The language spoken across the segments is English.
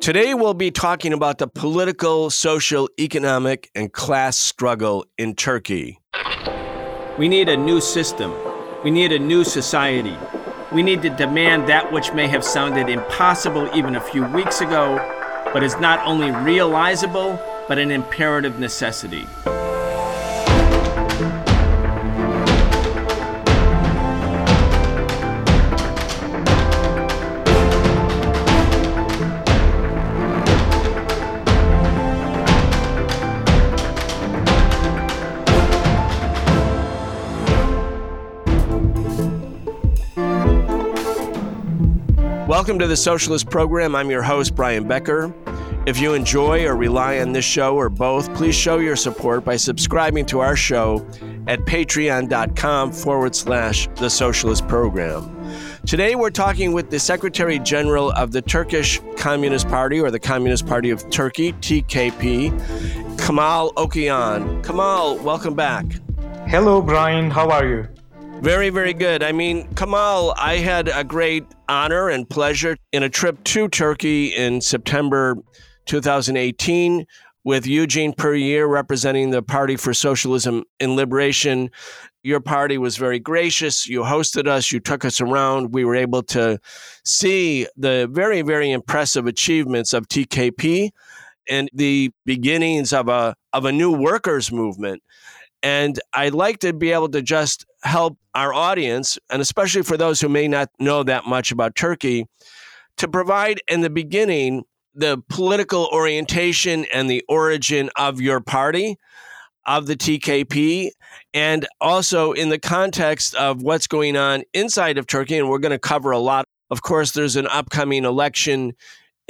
Today, we'll be talking about the political, social, economic, and class struggle in Turkey. We need a new system. We need a new society. We need to demand that which may have sounded impossible even a few weeks ago, but is not only realizable, but an imperative necessity. Welcome to the Socialist Program. I'm your host, Brian Becker. If you enjoy or rely on this show or both, please show your support by subscribing to our show at patreon.com forward slash the Socialist Program. Today, we're talking with the Secretary General of the Turkish Communist Party, or the Communist Party of Turkey, TKP, Kemal Okuyan. Kemal, welcome back. Hello, Brian. How are you? Very, very good. I mean, Kamal, I had a great honor and pleasure in a trip to Turkey in September 2018 with Eugene Puryear representing the Party for Socialism and Liberation. Your party was very gracious. You hosted us, you took us around. We were able to see the very, very impressive achievements of TKP and the beginnings of a of a new workers movement. And I'd like to be able to just help our audience, and especially for those who may not know that much about Turkey, to provide in the beginning the political orientation and the origin of your party, of the TKP, and also in the context of what's going on inside of Turkey. And we're going to cover a lot. Of course, there's an upcoming election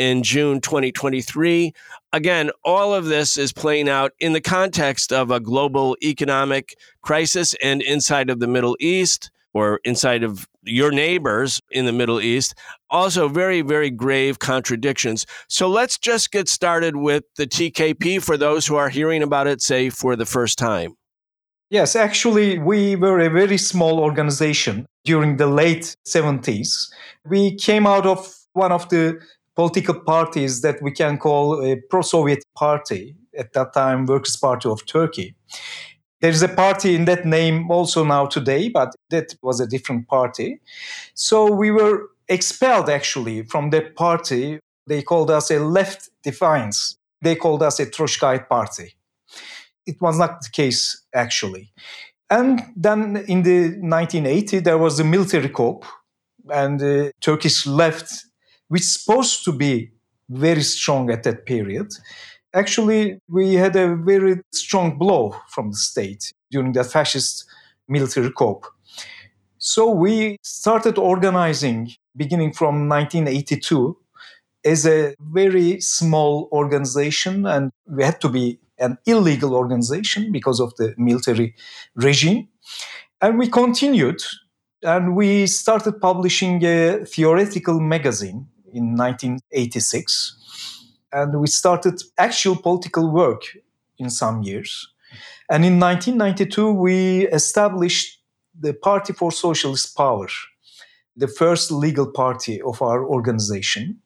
in June 2023. Again, all of this is playing out in the context of a global economic crisis and inside of the Middle East or inside of your neighbors in the Middle East. Also, very, very grave contradictions. So let's just get started with the TKP for those who are hearing about it, say, for the first time. Yes, actually, we were a very small organization during the late 70s. We came out of one of the political parties that we can call a pro-Soviet party at that time, Workers' Party of Turkey. There is a party in that name also now today, but that was a different party. So we were expelled actually from that party. They called us a left defiance. They called us a Trotskyite party. It was not the case actually. And then in the 1980, there was a military coup, and the Turkish left which supposed to be very strong at that period, actually we had a very strong blow from the state during the fascist military coup. So we started organizing beginning from 1982 as a very small organization and we had to be an illegal organization because of the military regime. And we continued and we started publishing a theoretical magazine in 1986. And we started actual political work in some years. And in 1992, we established the Party for Socialist Power, the first legal party of our organization.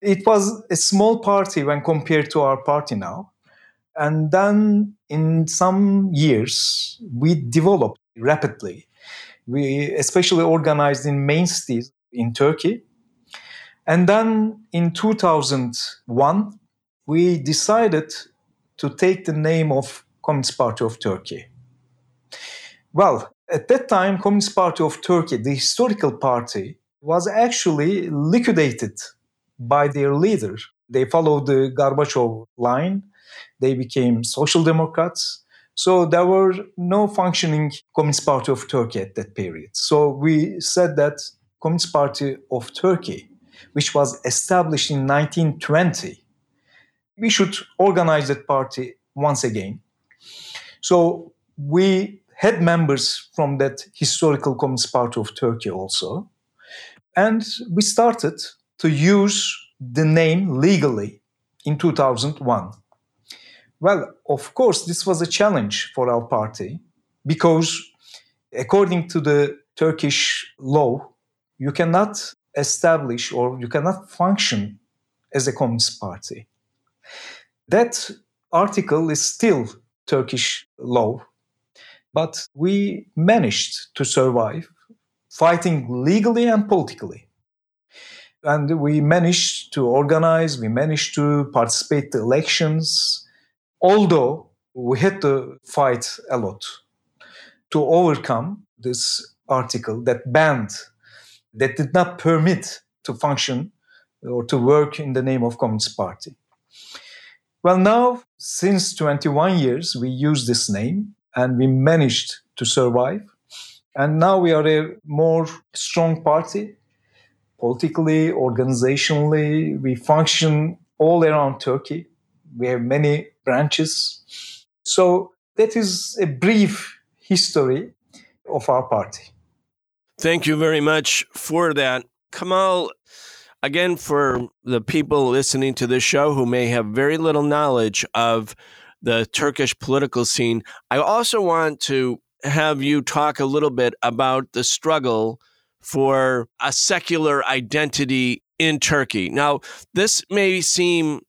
It was a small party when compared to our party now. And then in some years, we developed rapidly. We especially organized in main cities in Turkey and then in 2001, we decided to take the name of Communist Party of Turkey. Well, at that time, Communist Party of Turkey, the historical party, was actually liquidated by their leader. They followed the Gorbachev line. They became social democrats. So there were no functioning Communist Party of Turkey at that period. So we said that Communist Party of Turkey which was established in 1920, we should organize that party once again. So we had members from that historical Communist Party of Turkey also. And we started to use the name legally in 2001. Well, of course, this was a challenge for our party because, according to the Turkish law, you cannot establish or you cannot function as a communist party. That article is still Turkish law, but we managed to survive fighting legally and politically. And we managed to organize, we managed to participate in elections, although we had to fight a lot to overcome this article that banned, that did not permit to function or to work in the name of Communist Party. Well, now, since 21 years, we use this name and we managed to survive. And now we are a more strong party, politically, organizationally. We function all around Turkey. We have many branches. So that is a brief history of our party. Thank you very much for that. Kamal, again, for the people listening to this show who may have very little knowledge of the Turkish political scene, I also want to have you talk a little bit about the struggle for a secular identity in Turkey. Now, this may seem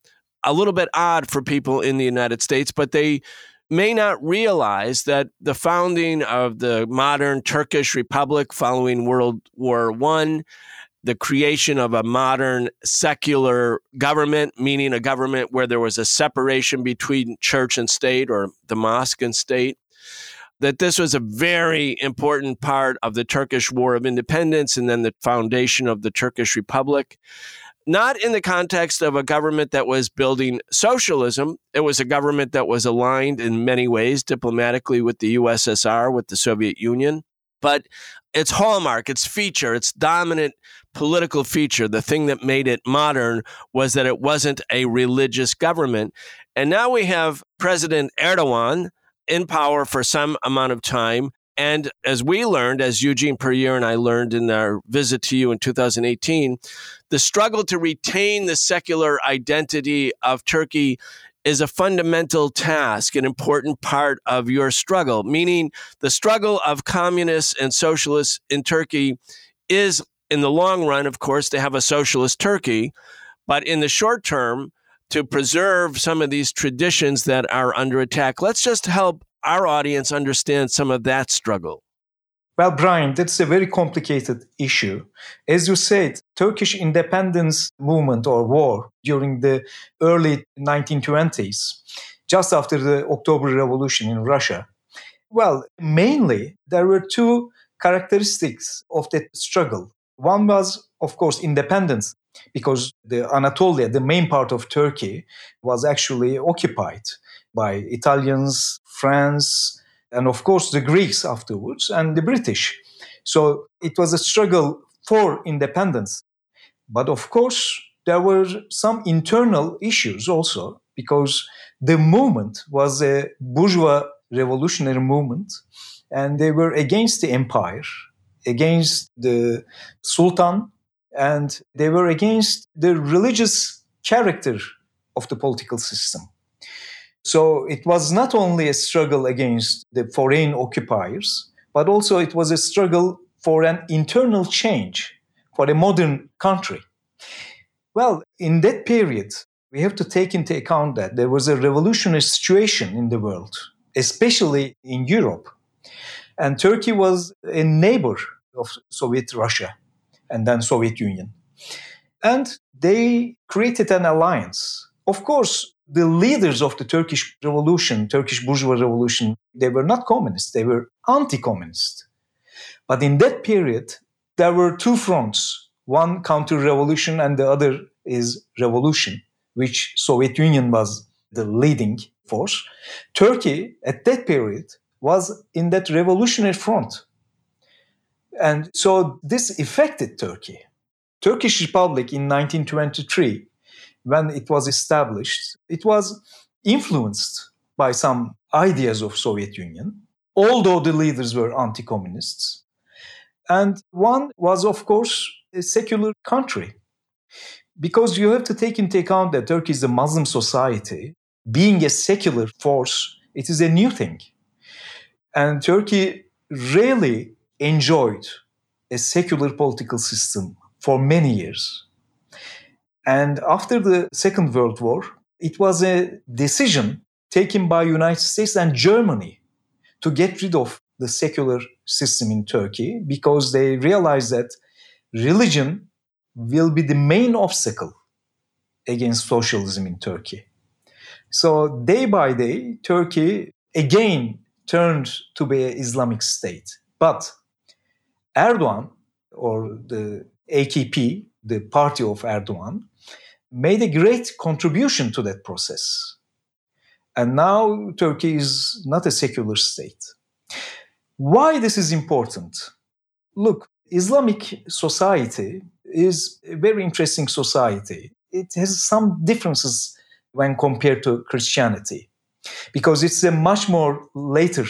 a little bit odd for people in the United States, but they may not realize that the founding of the modern Turkish Republic following World War I, the creation of a modern secular government, meaning a government where there was a separation between church and state or the mosque and state, that this was a very important part of the Turkish War of Independence and then the foundation of the Turkish Republic not in the context of a government that was building socialism. It was a government that was aligned in many ways diplomatically with the USSR, with the Soviet Union. But its hallmark, its feature, its dominant political feature, the thing that made it modern was that it wasn't a religious government. And now we have President Erdogan in power for some amount of time and as we learned, as Eugene Puryear and I learned in our visit to you in 2018, the struggle to retain the secular identity of Turkey is a fundamental task, an important part of your struggle, meaning the struggle of communists and socialists in Turkey is, in the long run, of course, to have a socialist Turkey. But in the short term, to preserve some of these traditions that are under attack. Let's just help our audience understand some of that struggle? Well, Brian, that's a very complicated issue. As you said, Turkish independence movement or war during the early 1920s, just after the October Revolution in Russia. Well, mainly there were two characteristics of that struggle. One was, of course, independence, because the Anatolia, the main part of Turkey, was actually occupied by Italians, France, and of course the Greeks afterwards, and the British. So it was a struggle for independence. But of course, there were some internal issues also, because the movement was a bourgeois revolutionary movement, and they were against the empire, against the sultan, and they were against the religious character of the political system. So it was not only a struggle against the foreign occupiers, but also it was a struggle for an internal change for a modern country. Well, in that period, we have to take into account that there was a revolutionary situation in the world, especially in Europe. And Turkey was a neighbor of Soviet Russia and then Soviet Union. And they created an alliance. Of course, the leaders of the Turkish revolution, Turkish bourgeois revolution, they were not communists, they were anti-communist. But in that period, there were two fronts, one counter-revolution and the other is revolution, which Soviet Union was the leading force. Turkey at that period was in that revolutionary front. And so this affected Turkey. Turkish Republic in 1923 when it was established, it was influenced by some ideas of Soviet Union, although the leaders were anti-communists. And one was, of course, a secular country. Because you have to take into account that Turkey is a Muslim society, being a secular force, it is a new thing. And Turkey really enjoyed a secular political system for many years. And after the Second World War, it was a decision taken by United States and Germany to get rid of the secular system in Turkey because they realized that religion will be the main obstacle against socialism in Turkey. So day by day, Turkey again turned to be an Islamic state. But Erdogan, or the AKP, the party of Erdogan, made a great contribution to that process. And now Turkey is not a secular state. Why this is important? Look, Islamic society is a very interesting society. It has some differences when compared to Christianity because it's a much more later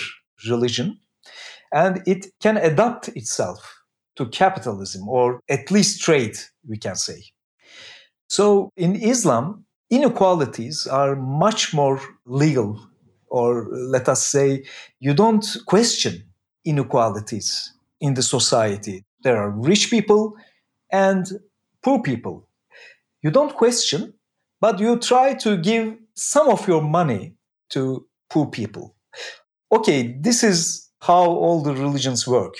religion and it can adapt itself to capitalism or at least trade, we can say. So in Islam, inequalities are much more legal, or let us say, you don't question inequalities in the society. There are rich people and poor people. You don't question, but you try to give some of your money to poor people. Okay, this is how all the religions work.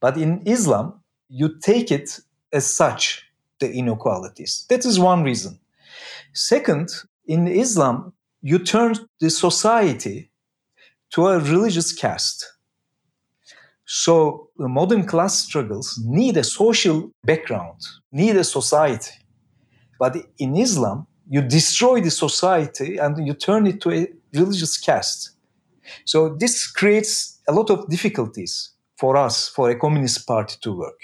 But in Islam, you take it as such, the inequalities. That is one reason. Second, in Islam, you turn the society to a religious caste. So the modern class struggles need a social background, need a society. But in Islam, you destroy the society and you turn it to a religious caste. So this creates a lot of difficulties for us, for a communist party to work.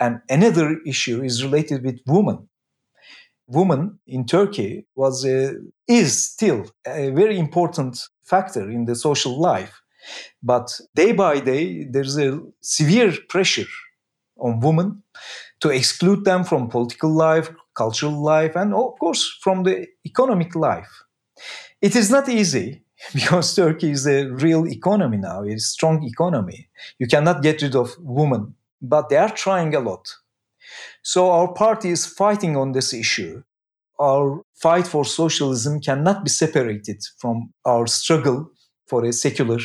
And another issue is related with women. Women in Turkey was a, is still a very important factor in the social life. But day by day, there's a severe pressure on women to exclude them from political life, cultural life, and of course from the economic life. It is not easy because Turkey is a real economy now, it's a strong economy. You cannot get rid of women, but they are trying a lot. So our party is fighting on this issue. Our fight for socialism cannot be separated from our struggle for a secular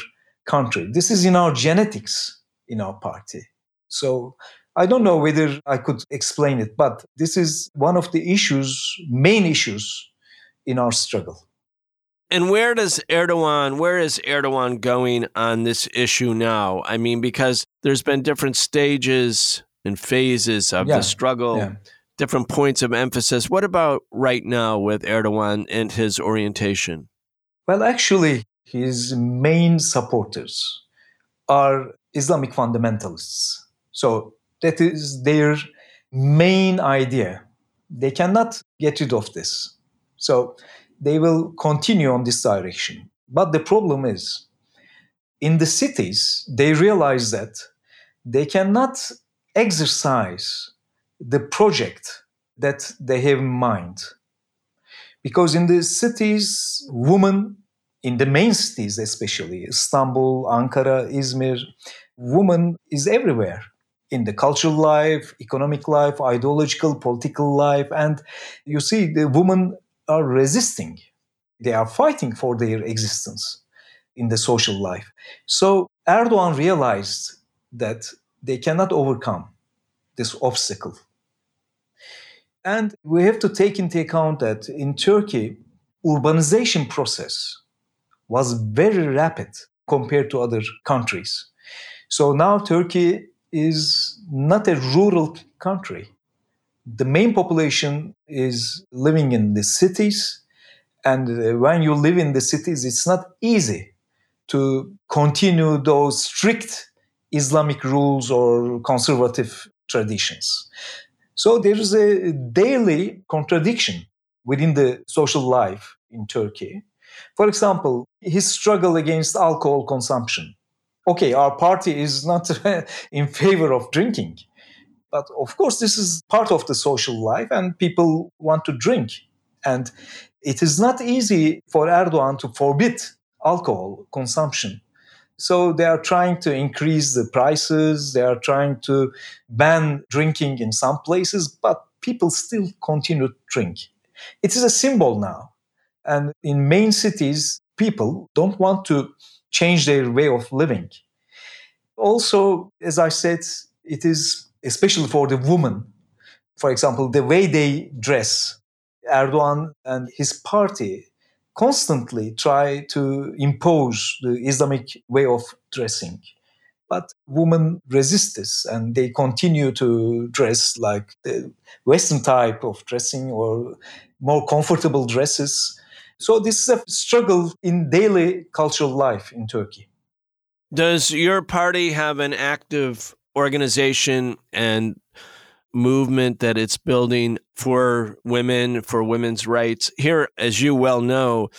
country. This is in our genetics in our party. So I don't know whether I could explain it, but this is one of the issues, main issues in our struggle. And where does Erdogan, where is Erdogan going on this issue now? I mean, because there's been different stages and phases of yeah, the struggle, yeah. different points of emphasis. What about right now with Erdogan and his orientation? Well, actually, his main supporters are Islamic fundamentalists. So that is their main idea. They cannot get rid of this. So they will continue on this direction. But the problem is, in the cities, they realize that they cannot exercise the project that they have in mind. Because in the cities, women, in the main cities especially, Istanbul, Ankara, Izmir, woman is everywhere in the cultural life, economic life, ideological, political life. And you see, the women are resisting. They are fighting for their existence in the social life. So Erdogan realized that they cannot overcome this obstacle. And we have to take into account that in Turkey, urbanization process was very rapid compared to other countries. So now Turkey is not a rural country the main population is living in the cities. And uh, when you live in the cities, it's not easy to continue those strict Islamic rules or conservative traditions. So there is a daily contradiction within the social life in Turkey. For example, his struggle against alcohol consumption. Okay, our party is not in favor of drinking, but of course, this is part of the social life, and people want to drink. And it is not easy for Erdogan to forbid alcohol consumption. So they are trying to increase the prices, they are trying to ban drinking in some places, but people still continue to drink. It is a symbol now. And in main cities, people don't want to change their way of living. Also, as I said, it is especially for the woman. For example, the way they dress. Erdogan and his party constantly try to impose the Islamic way of dressing. But women resist this and they continue to dress like the Western type of dressing or more comfortable dresses. So this is a struggle in daily cultural life in Turkey. Does your party have an active organization and movement that it's building for women, for women's rights? Here, as you well know,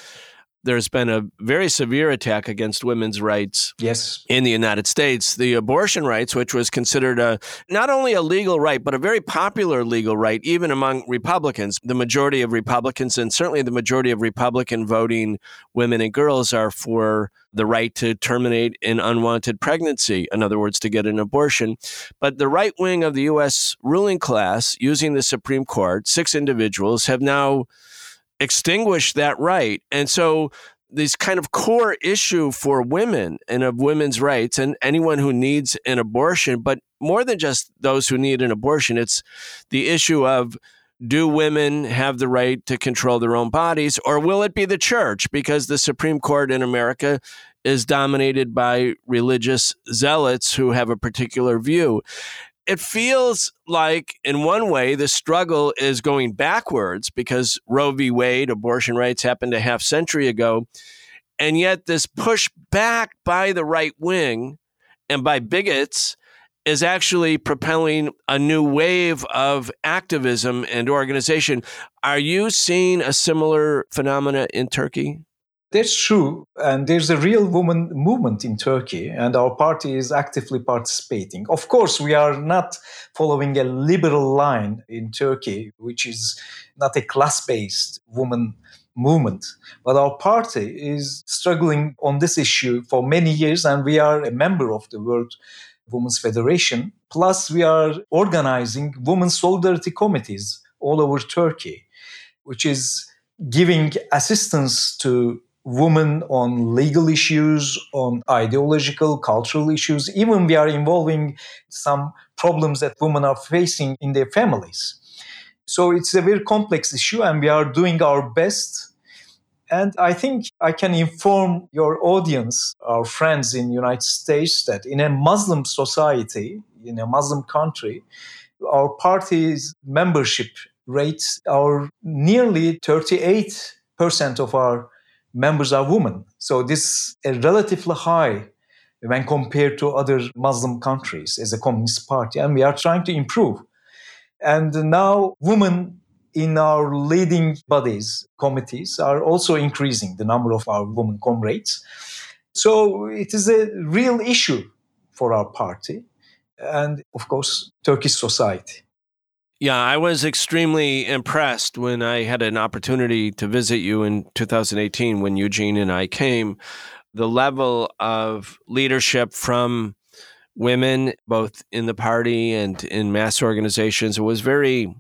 there's been a very severe attack against women's rights yes. in the United States. The abortion rights which was considered a not only a legal right but a very popular legal right even among Republicans. The majority of Republicans and certainly the majority of Republican voting women and girls are for the right to terminate an unwanted pregnancy in other words to get an abortion. But the right wing of the US ruling class using the Supreme Court six individuals have now extinguish that right. And so this kind of core issue for women and of women's rights and anyone who needs an abortion, but more than just those who need an abortion, it's the issue of do women have the right to control their own bodies or will it be the church because the Supreme Court in America is dominated by religious zealots who have a particular view it feels like, in one way, the struggle is going backwards because Roe v. Wade, abortion rights happened a half century ago. And yet, this push back by the right wing and by bigots is actually propelling a new wave of activism and organization. Are you seeing a similar phenomena in Turkey? That's true. And there's a real woman movement in Turkey, and our party is actively participating. Of course, we are not following a liberal line in Turkey, which is not a class based woman movement. But our party is struggling on this issue for many years, and we are a member of the World Women's Federation. Plus, we are organizing women's solidarity committees all over Turkey, which is giving assistance to women on legal issues, on ideological, cultural issues. Even we are involving some problems that women are facing in their families. So it's a very complex issue, and we are doing our best. And I think I can inform your audience, our friends in United States, that in a Muslim society, in a Muslim country, our party's membership rates are nearly 38% of our members are women. So this is relatively high when compared to other Muslim countries as a communist party, and we are trying to improve. And now women in our leading bodies, committees, are also increasing the number of our women comrades. So it is a real issue for our party and, of course, Turkish society. Yeah, I was extremely impressed when I had an opportunity to visit you in 2018 when Eugene and I came. The level of leadership from women, both in the party and in mass organizations, was very,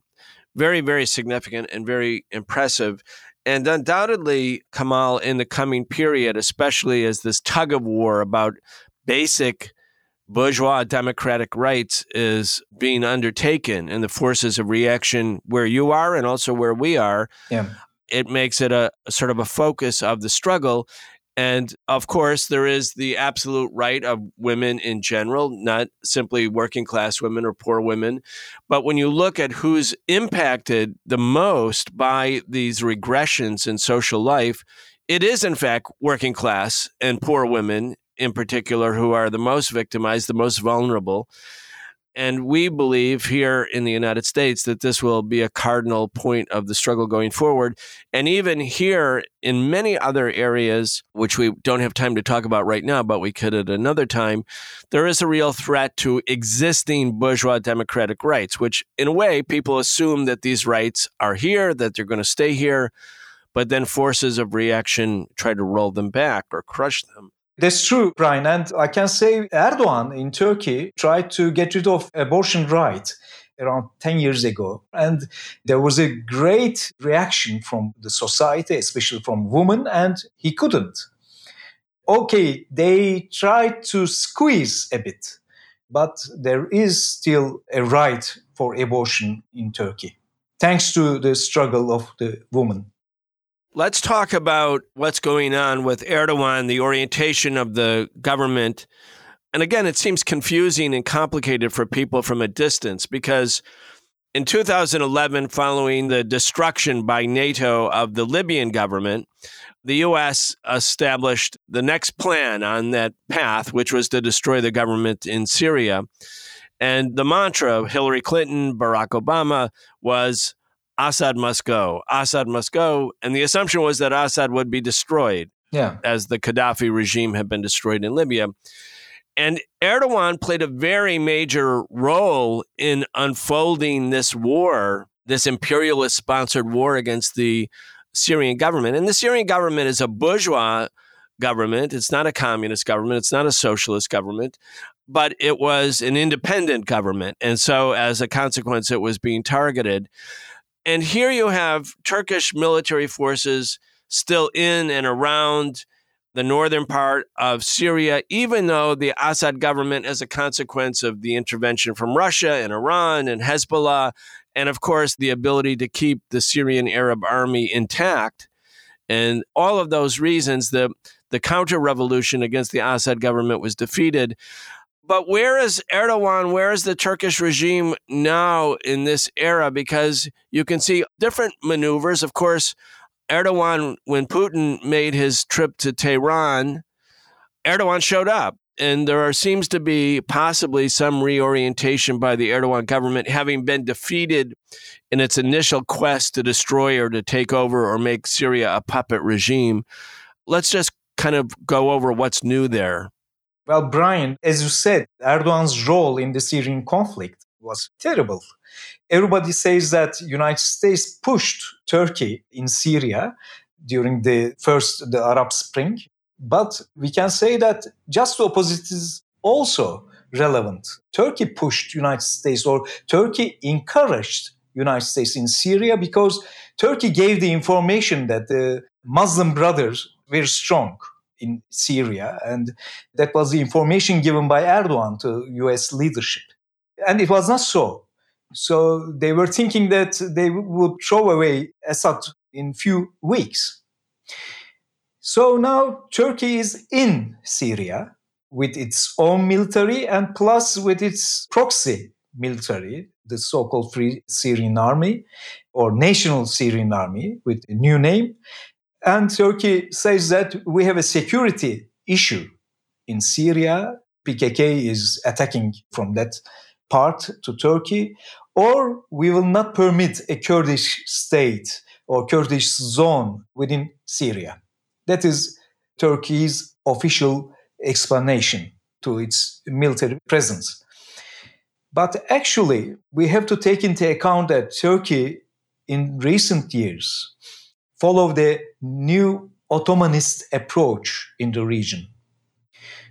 very, very significant and very impressive. And undoubtedly, Kamal, in the coming period, especially as this tug of war about basic bourgeois democratic rights is being undertaken and the forces of reaction where you are and also where we are yeah. it makes it a, a, sort of a focus of the struggle and of course there is the absolute right of women in general not simply working class women or poor women but when you look at who's impacted the most by these regressions in social life it is in fact working class and poor women in particular who are the most victimized, the most vulnerable. And we believe here in the United States that this will be a cardinal point of the struggle going forward. And even here in many other areas, which we don't have time to talk about right now, but we could at another time, there is a real threat to existing bourgeois democratic rights, which in a way people assume that these rights are here, that they're going to stay here, but then forces of reaction try to roll them back or crush them. That's true, Brian. And I can say Erdogan in Turkey tried to get rid of abortion right. around 10 years ago. And there was a great reaction from the society, especially from women, and he couldn't. Okay, they tried to squeeze a bit, but there is still a right for abortion in Turkey, thanks to the struggle of the woman. Let's talk about what's going on with Erdogan, the orientation of the government and again, it seems confusing and complicated for people from a distance because in 2011, following the destruction by NATO of the Libyan government, the U.S. established the next plan on that path, which was to destroy the government in Syria. And the mantra of Hillary Clinton, Barack Obama was Assad must go. Assad must go. And the assumption was that Assad would be destroyed, yeah. as the Gaddafi regime had been destroyed in Libya. And Erdogan played a very major role in unfolding this war, this imperialist sponsored war against the Syrian government. And the Syrian government is a bourgeois government. It's not a communist government. It's not a socialist government, but it was an independent government. And so, as a consequence, it was being targeted. And here you have Turkish military forces still in and around the northern part of Syria, even though the Assad government, as a consequence of the intervention from Russia and Iran and Hezbollah, and of course the ability to keep the Syrian Arab army intact, and all of those reasons, the the counter revolution against the Assad government was defeated. But where is Erdogan? Where is the Turkish regime now in this era? Because you can see different maneuvers. Of course, Erdogan, when Putin made his trip to Tehran, Erdogan showed up. And there are, seems to be possibly some reorientation by the Erdogan government, having been defeated in its initial quest to destroy or to take over or make Syria a puppet regime. Let's just kind of go over what's new there. Well, Brian, as you said, Erdogan's role in the Syrian conflict was terrible everybody says that United States pushed Turkey in Syria during the first the Arab Spring, but we can say that just the opposite is also relevant. Turkey pushed United States or Turkey encouraged United States in Syria because Turkey gave the information that the Muslim brothers were strong in Syria and that was the information given by Erdogan to US leadership. And it was not so. So they were thinking that they would throw away Assad in few weeks. So now Turkey is in Syria with its own military and plus with its proxy military, the so-called Free Syrian Army or National Syrian Army with a new name. And Turkey says that we have a security issue in Syria. PKK is attacking from that part to Turkey or we will not permit a Kurdish state or Kurdish zone within Syria. That is Turkey's official explanation to its military presence. But actually, we have to take into account that Turkey in recent years followed the new Ottomanist approach in the region.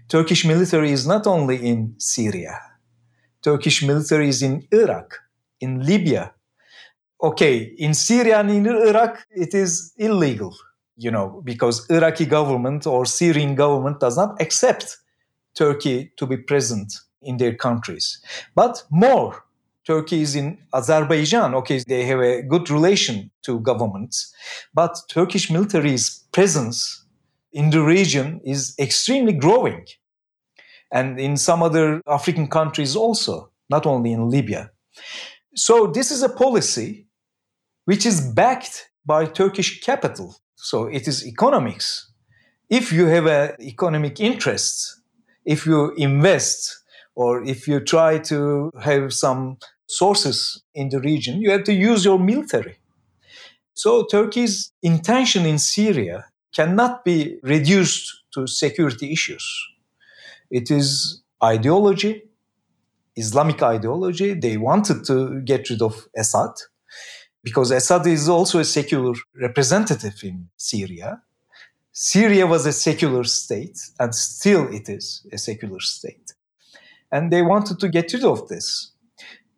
Turkish military is not only in Syria. Turkish military is in Iraq, in Libya. Okay, in Syria and in Iraq, it is illegal, you know, because Iraqi government or Syrian government does not accept Turkey to be present in their countries. But more, Turkey is in Azerbaijan. Okay, they have a good relation to governments, but Turkish military's presence in the region is extremely growing. And in some other African countries also, not only in Libya. So this is a policy which is backed by Turkish capital. So it is economics. If you have an economic interest, if you invest, or if you try to have some sources in the region, you have to use your military. So Turkey's intention in Syria cannot be reduced to security issues. It is ideology, Islamic ideology. They wanted to get rid of Assad because Assad is also a secular representative in Syria. Syria was a secular state, and still it is a secular state. And they wanted to get rid of this.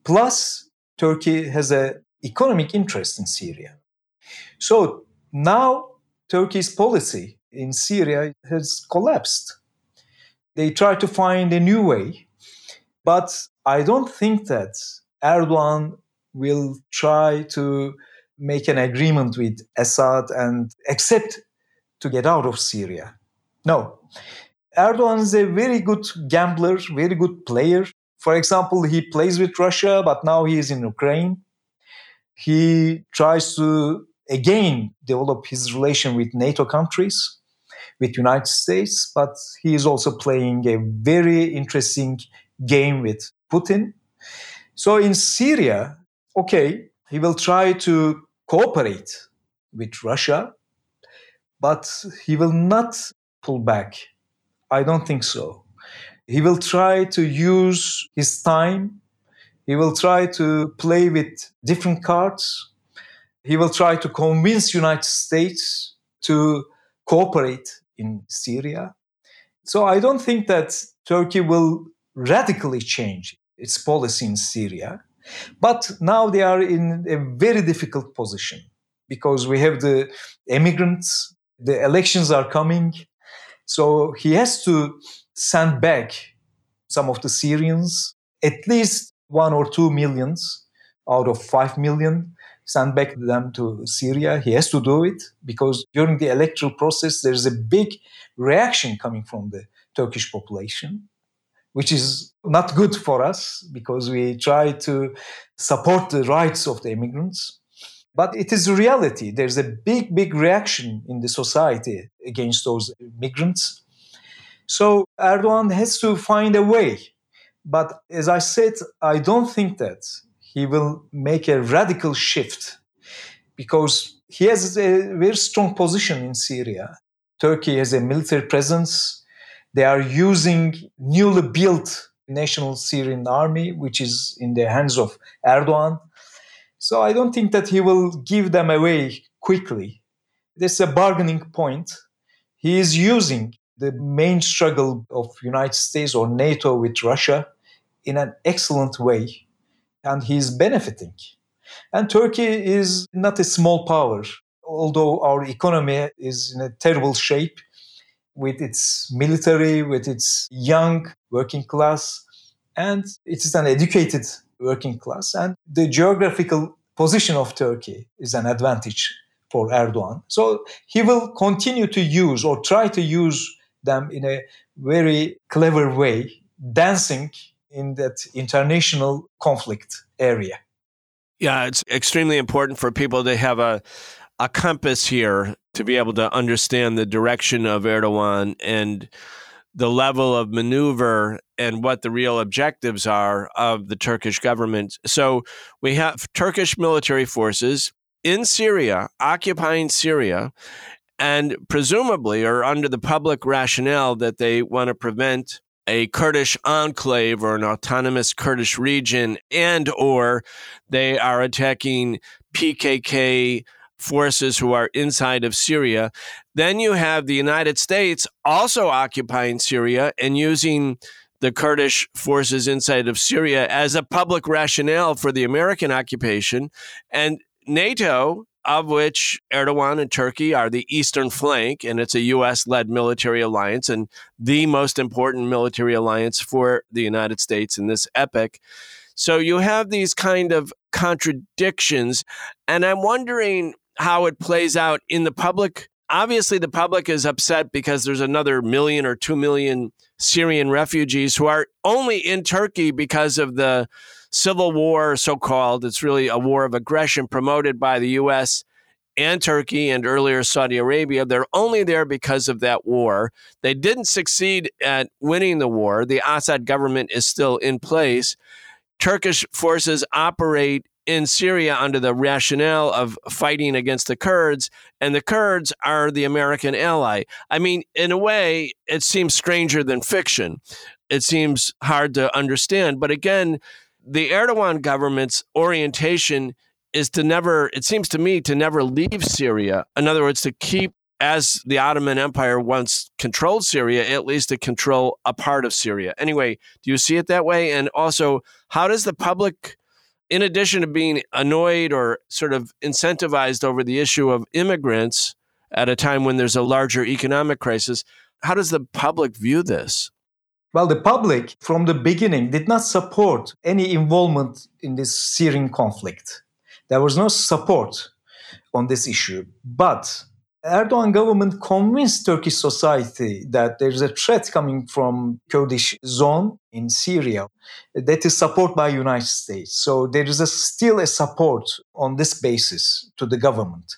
Plus, Turkey has an economic interest in Syria. So now Turkey's policy in Syria has collapsed. They try to find a new way, but I don't think that Erdogan will try to make an agreement with Assad and accept to get out of Syria. No. Erdogan is a very good gambler, very good player. For example, he plays with Russia, but now he is in Ukraine. He tries to again develop his relation with NATO countries, with United States, but he is also playing a very interesting game with Putin. So in Syria, okay, he will try to cooperate with Russia, but he will not pull back. I don't think so. He will try to use his time. He will try to play with different cards. He will try to convince United States to cooperate in Syria. So I don't think that Turkey will radically change its policy in Syria. But now they are in a very difficult position because we have the immigrants, the elections are coming. So he has to send back some of the Syrians, at least one or two millions out of five million, send back them to Syria. He has to do it because during the electoral process, there's a big reaction coming from the Turkish population which is not good for us because we try to support the rights of the immigrants. But it is reality. There's a big, big reaction in the society against those migrants. So Erdogan has to find a way. But as I said, I don't think that he will make a radical shift because he has a very strong position in Syria. Turkey has a military presence they are using newly built National Syrian Army, which is in the hands of Erdogan. So I don't think that he will give them away quickly. This is a bargaining point. He is using the main struggle of United States or NATO with Russia in an excellent way, and he is benefiting. And Turkey is not a small power, although our economy is in a terrible shape with its military, with its young working class, and it is an educated working class. And the geographical position of Turkey is an advantage for Erdogan. So he will continue to use or try to use them in a very clever way, dancing in that international conflict area. Yeah, it's extremely important for people to have a a compass here to be able to understand the direction of Erdogan and the level of maneuver and what the real objectives are of the Turkish government. So we have Turkish military forces in Syria, occupying Syria, and presumably are under the public rationale that they want to prevent a Kurdish enclave or an autonomous Kurdish region and or they are attacking PKK forces who are inside of Syria. Then you have the United States also occupying Syria and using the Kurdish forces inside of Syria as a public rationale for the American occupation. And NATO, of which Erdogan and Turkey are the eastern flank, and it's a U.S. led military alliance and the most important military alliance for the United States in this epoch. So you have these kind of contradictions. And I'm wondering how it plays out in the public. Obviously, the public is upset because there's another million or two million Syrian refugees who are only in Turkey because of the civil war, so called. It's really a war of aggression promoted by the U.S. and Turkey and earlier Saudi Arabia. They're only there because of that war. They didn't succeed at winning the war. The Assad government is still in place. Turkish forces operate in Syria under the rationale of fighting against the Kurds, and the Kurds are the American ally. I mean, in a way, it seems stranger than fiction. It seems hard to understand. But again, the Erdogan government's orientation is to never, it seems to me, to never leave Syria. In other words, to keep, as the Ottoman Empire once controlled Syria, at least to control a part of Syria. Anyway, do you see it that way? And also, how does the public in addition to being annoyed or sort of incentivized over the issue of immigrants at a time when there's a larger economic crisis, how does the public view this? Well, the public from the beginning did not support any involvement in this Syrian conflict. There was no support on this issue. But Erdogan government convinced Turkish society that there is a threat coming from Kurdish zone in Syria that is supported by United States. So there is a, still a support on this basis to the government.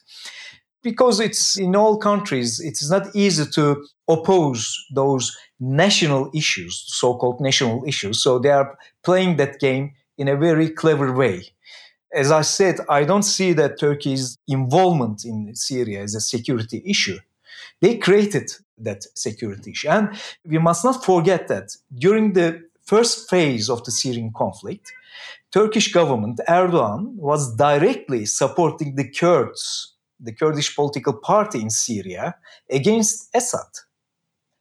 Because it's in all countries, it's not easy to oppose those national issues, so-called national issues. So they are playing that game in a very clever way as I said, I don't see that Turkey's involvement in Syria as a security issue. They created that security issue. And we must not forget that during the first phase of the Syrian conflict, Turkish government, Erdogan, was directly supporting the Kurds, the Kurdish political party in Syria, against Assad.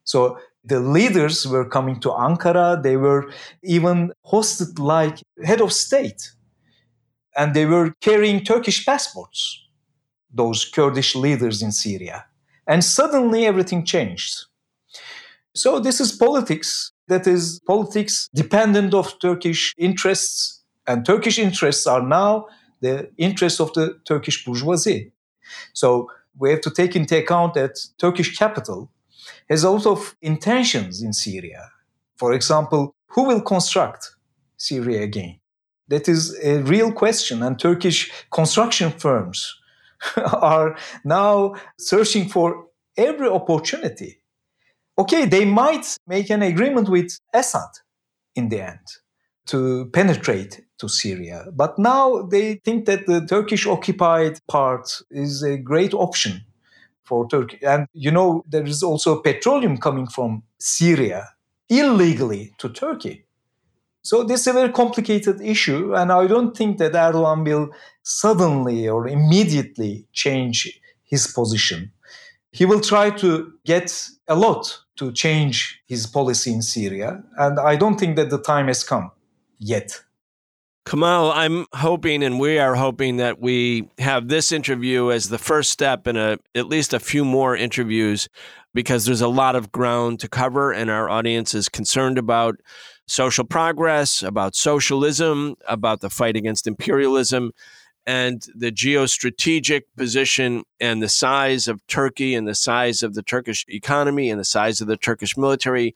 So the leaders were coming to Ankara. They were even hosted like head of state and they were carrying Turkish passports, those Kurdish leaders in Syria. And suddenly everything changed. So this is politics that is politics dependent of Turkish interests, and Turkish interests are now the interests of the Turkish bourgeoisie. So we have to take into account that Turkish capital has a lot of intentions in Syria. For example, who will construct Syria again? That is a real question, and Turkish construction firms are now searching for every opportunity. Okay, they might make an agreement with Assad in the end to penetrate to Syria, but now they think that the Turkish occupied part is a great option for Turkey. And you know, there is also petroleum coming from Syria illegally to Turkey. So this is a very complicated issue, and I don't think that Erdogan will suddenly or immediately change his position. He will try to get a lot to change his policy in Syria, and I don't think that the time has come yet. Kemal, I'm hoping, and we are hoping that we have this interview as the first step in a at least a few more interviews, because there's a lot of ground to cover, and our audience is concerned about social progress, about socialism, about the fight against imperialism, and the geostrategic position and the size of Turkey and the size of the Turkish economy and the size of the Turkish military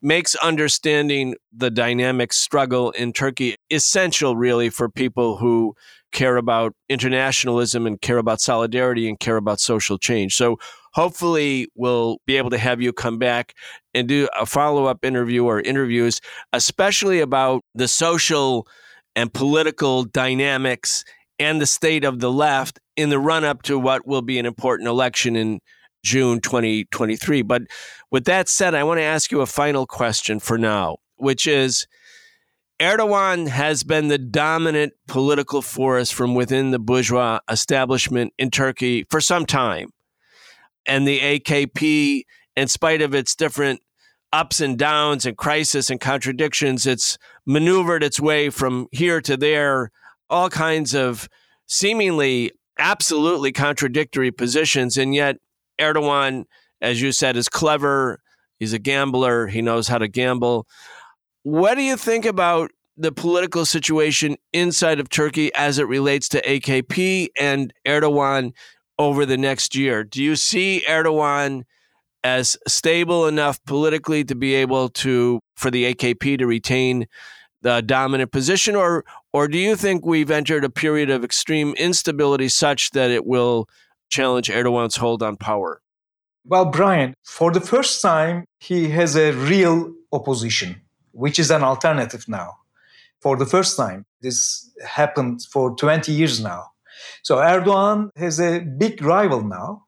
makes understanding the dynamic struggle in Turkey essential, really, for people who care about internationalism and care about solidarity and care about social change. So hopefully we'll be able to have you come back and do a follow-up interview or interviews especially about the social and political dynamics and the state of the left in the run up to what will be an important election in June 2023 but with that said I want to ask you a final question for now which is Erdogan has been the dominant political force from within the bourgeois establishment in Turkey for some time. And the AKP, in spite of its different ups and downs and crisis and contradictions, it's maneuvered its way from here to there, all kinds of seemingly absolutely contradictory positions. And yet, Erdogan, as you said, is clever. He's a gambler. He knows how to gamble. What do you think about the political situation inside of Turkey as it relates to AKP and Erdogan over the next year? Do you see Erdogan as stable enough politically to be able to for the AKP to retain the dominant position or or do you think we've entered a period of extreme instability such that it will challenge Erdogan's hold on power? Well, Brian, for the first time he has a real opposition which is an alternative now for the first time. This happened for 20 years now. So Erdogan has a big rival now,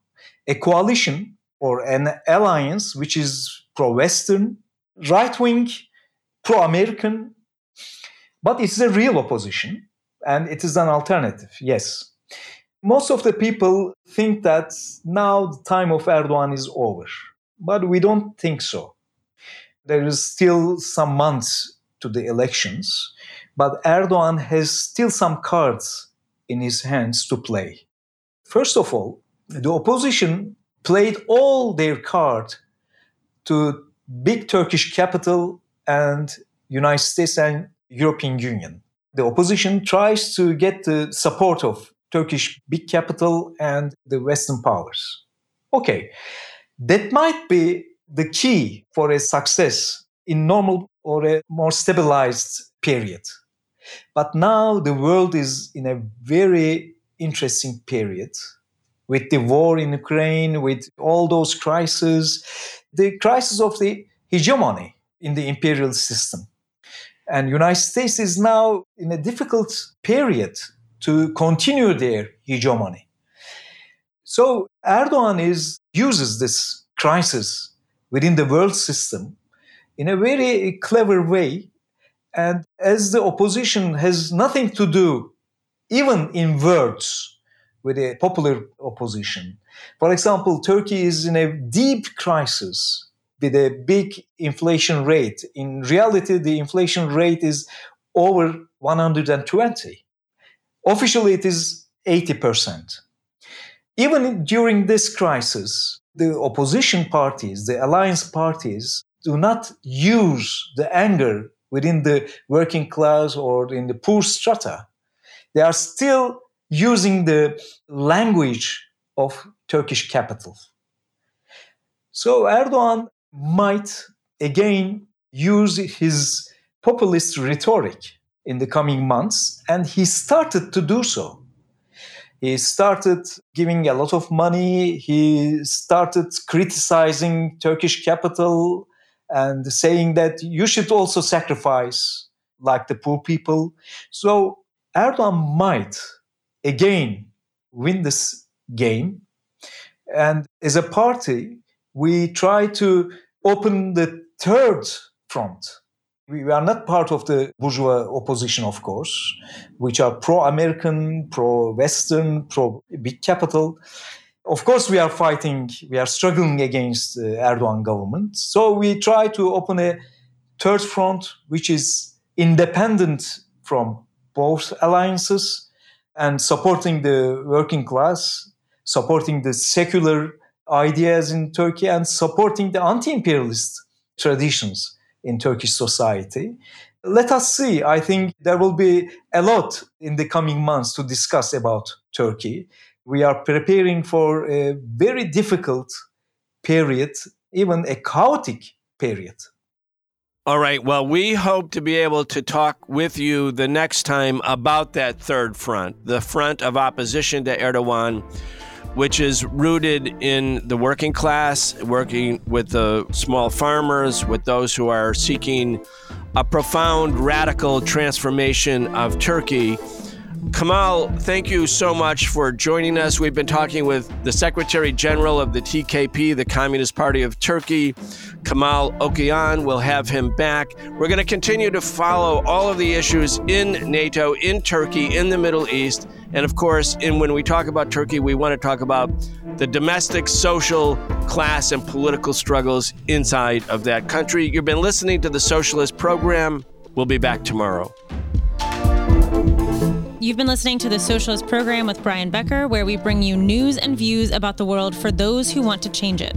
a coalition or an alliance which is pro Western, right wing, pro American, but it's a real opposition and it is an alternative, yes. Most of the people think that now the time of Erdogan is over, but we don't think so. There is still some months to the elections. but Erdogan has still some cards in his hands to play. First of all, the opposition played all their cards to big Turkish capital and United States and European Union. The opposition tries to get the support of Turkish big capital and the Western powers. Okay, that might be the key for a success in normal or a more stabilized period. But now the world is in a very interesting period with the war in Ukraine, with all those crises, the crisis of the hegemony in the imperial system. And United States is now in a difficult period to continue their hegemony. So Erdogan is uses this crisis within the world system in a very clever way. And as the opposition has nothing to do, even in words, with a popular opposition. For example, Turkey is in a deep crisis with a big inflation rate. In reality, the inflation rate is over 120. Officially, it is 80%. Even during this crisis, the opposition parties, the alliance parties, do not use the anger within the working class or in the poor strata. They are still using the language of Turkish capital. So Erdogan might again use his populist rhetoric in the coming months, and he started to do so. He started giving a lot of money, he started criticizing Turkish capital and saying that you should also sacrifice like the poor people. So Erdogan might again win this game. And as a party, we try to open the third front. We are not part of the bourgeois opposition, of course, which are pro American, pro Western, pro big capital. Of course, we are fighting, we are struggling against the Erdogan government. So we try to open a third front, which is independent from both alliances and supporting the working class, supporting the secular ideas in Turkey, and supporting the anti imperialist traditions in Turkish society. Let us see. I think there will be a lot in the coming months to discuss about Turkey. We are preparing for a very difficult period, even a chaotic period. All right. Well, we hope to be able to talk with you the next time about that third front, the front of opposition to Erdogan, which is rooted in the working class, working with the small farmers, with those who are seeking a profound radical transformation of Turkey Kemal, thank you so much for joining us. We've been talking with the Secretary General of the TKP, the Communist Party of Turkey, Kemal Okuyan. We'll have him back. We're going to continue to follow all of the issues in NATO, in Turkey, in the Middle East. And of course, in, when we talk about Turkey, we want to talk about the domestic, social, class, and political struggles inside of that country. You've been listening to the Socialist Program. We'll be back tomorrow. You've been listening to the Socialist Program with Brian Becker, where we bring you news and views about the world for those who want to change it.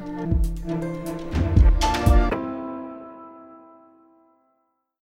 Walker.